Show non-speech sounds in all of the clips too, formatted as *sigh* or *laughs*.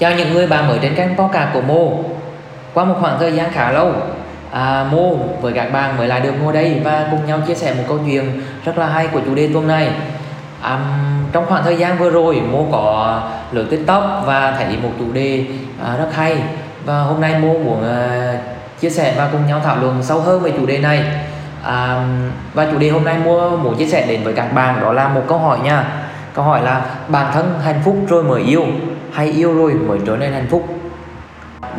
Chào những người bạn mới trên kênh podcast của Mô. Qua một khoảng thời gian khá lâu à, Mô với các bạn mới lại được ngồi đây và cùng nhau chia sẻ một câu chuyện rất là hay của chủ đề tuần này. À, Trong khoảng thời gian vừa rồi Mô có lượt tiktok và thấy một chủ đề à, rất hay. Và hôm nay Mô muốn à, chia sẻ và cùng nhau thảo luận sâu hơn về chủ đề này. À, Và chủ đề hôm nay Mô muốn chia sẻ đến với các bạn đó là một câu hỏi nha. Câu hỏi là bản thân hạnh phúc rồi mới yêu? Hay yêu rồi mới trở nên hạnh phúc.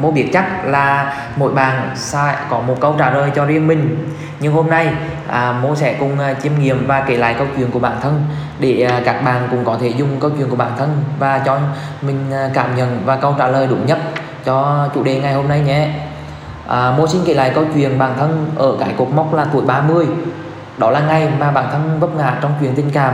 Mô biết chắc là mỗi bạn sẽ có một câu trả lời cho riêng mình. Nhưng hôm nay à, Mô sẽ cùng à, chiêm nghiệm và kể lại câu chuyện của bản thân Để à, các bạn cũng có thể dùng câu chuyện của bản thân Và cho mình à, cảm nhận và câu trả lời đúng nhất cho chủ đề ngày hôm nay nhé. À, Mô xin kể lại câu chuyện bản thân ở cái cột mốc là tuổi 30 Đó là ngày mà bản thân vấp ngã trong chuyện tình cảm.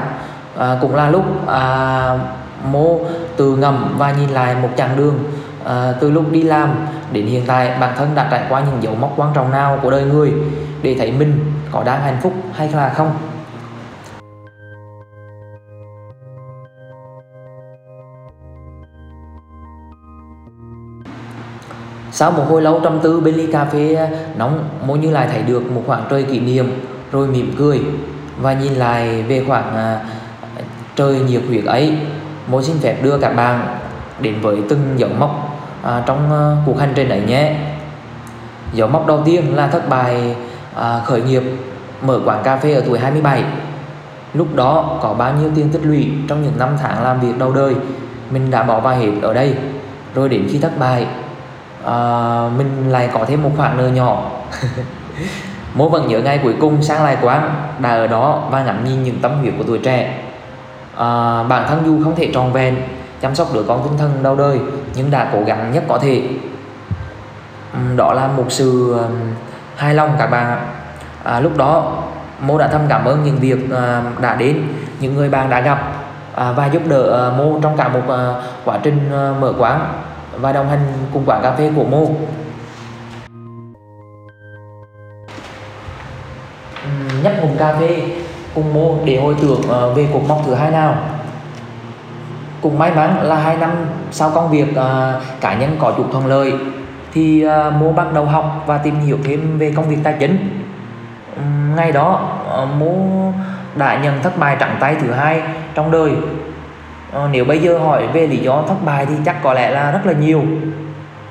À, Cũng là lúc à, mô từ ngầm và nhìn lại một chặng đường à, từ lúc đi làm đến hiện tại bản thân đã trải qua những dấu mốc quan trọng nào của đời người để thấy mình có đang hạnh phúc hay là không? Sau một hồi lâu trầm tư bên ly cà phê nóng mô như lại thấy được một khoảng trời kỷ niệm rồi mỉm cười và nhìn lại về khoảng à, trời nhiệt huyết ấy. Mô xin phép đưa các bạn đến với từng dấu mốc à, trong uh, cuộc hành trình ấy nhé. Dấu mốc đầu tiên là thất bại à, khởi nghiệp mở quán cà phê ở tuổi 27 Lúc đó có bao nhiêu tiền tích lũy trong những năm tháng làm việc đầu đời Mình đã bỏ vào hết ở đây. Rồi đến khi thất bại à, Mình lại có thêm một khoản nợ nhỏ. *laughs* Mô vẫn nhớ ngày cuối cùng sang lại quán Đã ở đó và ngắm nhìn những tâm huyết của tuổi trẻ à, bản thân dù không thể tròn vẹn chăm sóc đứa con tinh thần đau đời nhưng đã cố gắng nhất có thể. Ừ, đó là một sự hài lòng các bạn. À, lúc đó mô đã thầm cảm ơn những việc à, đã đến những người bạn đã gặp à, và giúp đỡ à, mô trong cả một à, quá trình à, mở quán và đồng hành cùng quán cà phê của mô ừ, nhấp ngụm cà phê cùng mô để hồi tưởng ờ, về cuộc mong thứ hai nào. Cùng may mắn là hai năm sau công việc uh, cá nhân có chút thuận lợi thì uh, mô bắt đầu học và tìm hiểu thêm về công việc tài chính. Um, đó uh, mô đã nhận thất bại trắng tay thứ hai trong đời. Uh, nếu bây giờ hỏi về lý do thất bại thì chắc có lẽ là rất là nhiều.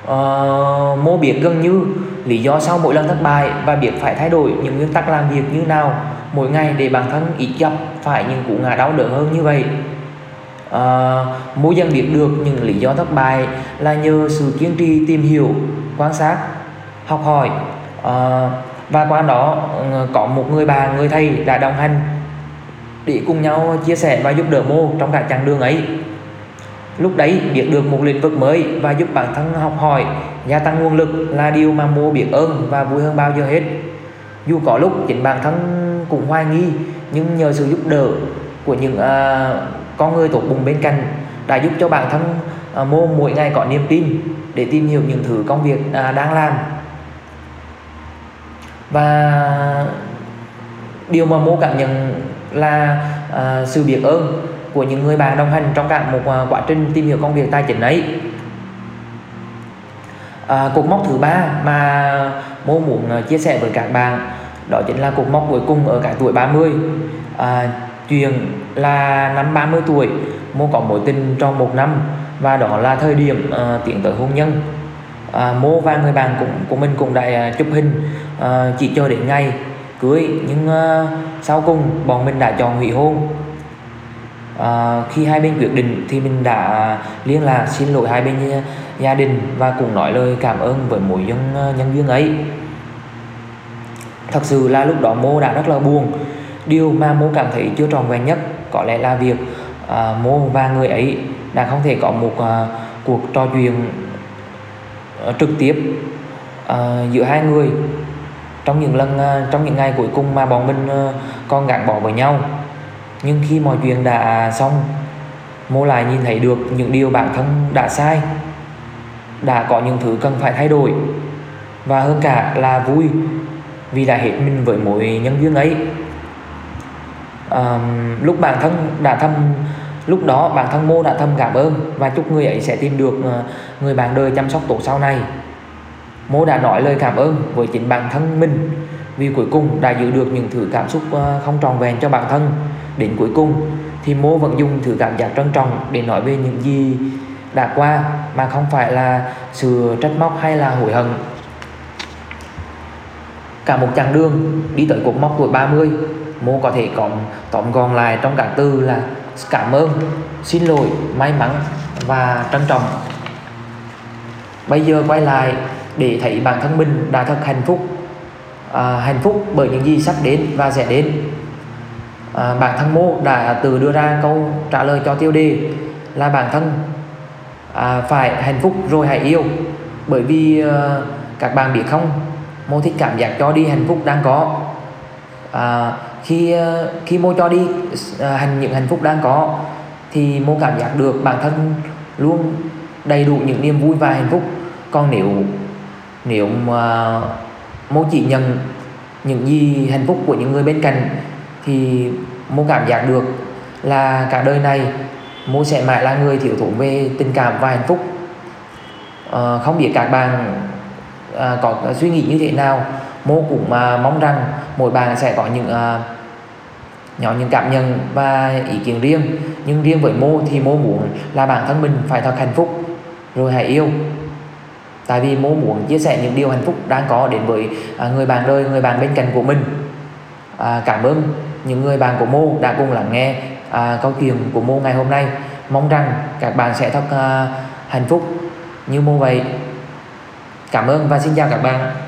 Uh, mô biết gần như lý do sau mỗi lần thất bại và biết phải thay đổi những nguyên tắc làm việc như nào mỗi ngày để bản thân ít gặp phải những cú ngã đau đớn hơn như vậy. À, mỗi dân biết được những lý do thất bại là nhờ sự kiên trì tìm hiểu quan sát học hỏi. À, và qua đó ừ, có một người bà người thầy đã đồng hành để cùng nhau chia sẻ và giúp đỡ mô trong cả chặng đường ấy. Lúc đấy biết được một lĩnh vực mới và giúp bản thân học hỏi gia tăng nguồn lực là điều mà mô biết ơn và vui hơn bao giờ hết dù có lúc chính bản thân cũng hoài nghi nhưng nhờ sự giúp đỡ của những à, con người tốt bụng bên cạnh đã giúp cho bản thân à, mô mỗi ngày có niềm tin để tìm hiểu những thứ công việc à, đang làm. Và điều mà mô cảm nhận là à, sự biết ơn của những người bạn đồng hành trong cả một à, quá trình tìm hiểu công việc tài chính ấy à, cột mốc thứ ba mà mô muốn à, chia sẻ với các bạn đó chính là cột mốc cuối cùng ở cái tuổi 30 à, chuyện là năm 30 tuổi mô có mối tình trong một năm và đó là thời điểm à, tiến tới hôn nhân. À, mô và người bạn cũng của mình cũng đã à, chụp hình à, chỉ chờ đến ngày cưới nhưng à, sau cùng bọn mình đã chọn hủy hôn à, khi hai bên quyết định thì mình đã liên lạc xin lỗi hai bên gia đình và cùng nói lời cảm ơn với mỗi ờ, nhân nhân viên ấy. Thật sự là lúc đó mô đã rất là buồn. Điều mà mô cảm thấy chưa tròn vẹn nhất có lẽ là việc à, mô và người ấy đã không thể có một à, cuộc trò chuyện à, trực tiếp à, giữa hai người trong những lần à, trong những ngày cuối cùng mà bọn mình à, còn gắn bỏ với nhau nhưng khi mọi chuyện đã xong mô lại nhìn thấy được những điều bản thân đã sai. Đã có những thứ cần phải thay đổi. Và hơn cả là vui vì đã hết mình với mỗi nhân viên ấy. À, lúc bản thân đã thăm lúc đó bản thân mô đã thầm cảm ơn và chúc người ấy sẽ tìm được ờ, người bạn đời chăm sóc tốt sau này. Mô đã nói lời cảm ơn với chính bản thân mình vì cuối cùng đã giữ được những thứ cảm xúc ờ, không tròn vẹn cho bản thân đến cuối cùng thì mô vẫn dùng thứ cảm giác trân trọng để nói về những gì đã qua mà không phải là sự trách móc hay là hối hận. Cả một chặng đường đi tới cột mốc tuổi 30 mô có thể còn tóm gọn lại trong các từ là cảm ơn xin lỗi may mắn và trân trọng bây giờ quay lại để thấy bản thân mình đã thật hạnh phúc à, hạnh phúc bởi những gì sắp đến và sẽ đến à, bản thân mô đã tự đưa ra câu trả lời cho tiêu đề là bản thân à, phải hạnh phúc rồi hãy yêu. Bởi vì à, các bạn biết không mô thích cảm giác cho đi hạnh phúc đang có. À, khi ờ, khi mô cho đi ờ, à, hành những hạnh phúc đang có thì mô cảm giác được bản thân luôn đầy đủ những niềm vui và hạnh phúc. Còn nếu nếu mà mô chỉ nhận những gì hạnh phúc của những người bên cạnh thì mô cảm giác được là cả đời này mô sẽ mãi là người thiếu thốn về tình cảm và hạnh phúc. À, không biết các bạn à, có suy nghĩ như thế nào? Mô cũng à, mong rằng mỗi bạn sẽ có những à, nhỏ những cảm nhận và ý kiến riêng. Nhưng riêng với mô thì mô muốn là bản thân mình phải thật hạnh phúc. Rồi hãy yêu. Tại vì mô muốn chia sẻ những điều hạnh phúc đang có đến với à, người bạn đời người bạn bên cạnh của mình. À, cảm ơn những người bạn của mô đã cùng lắng nghe à, câu chuyện của mô ngày hôm nay. Mong rằng các bạn sẽ thật à, hạnh phúc như mô vậy. Cảm ơn và xin chào các bạn.